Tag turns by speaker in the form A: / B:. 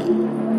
A: 嗯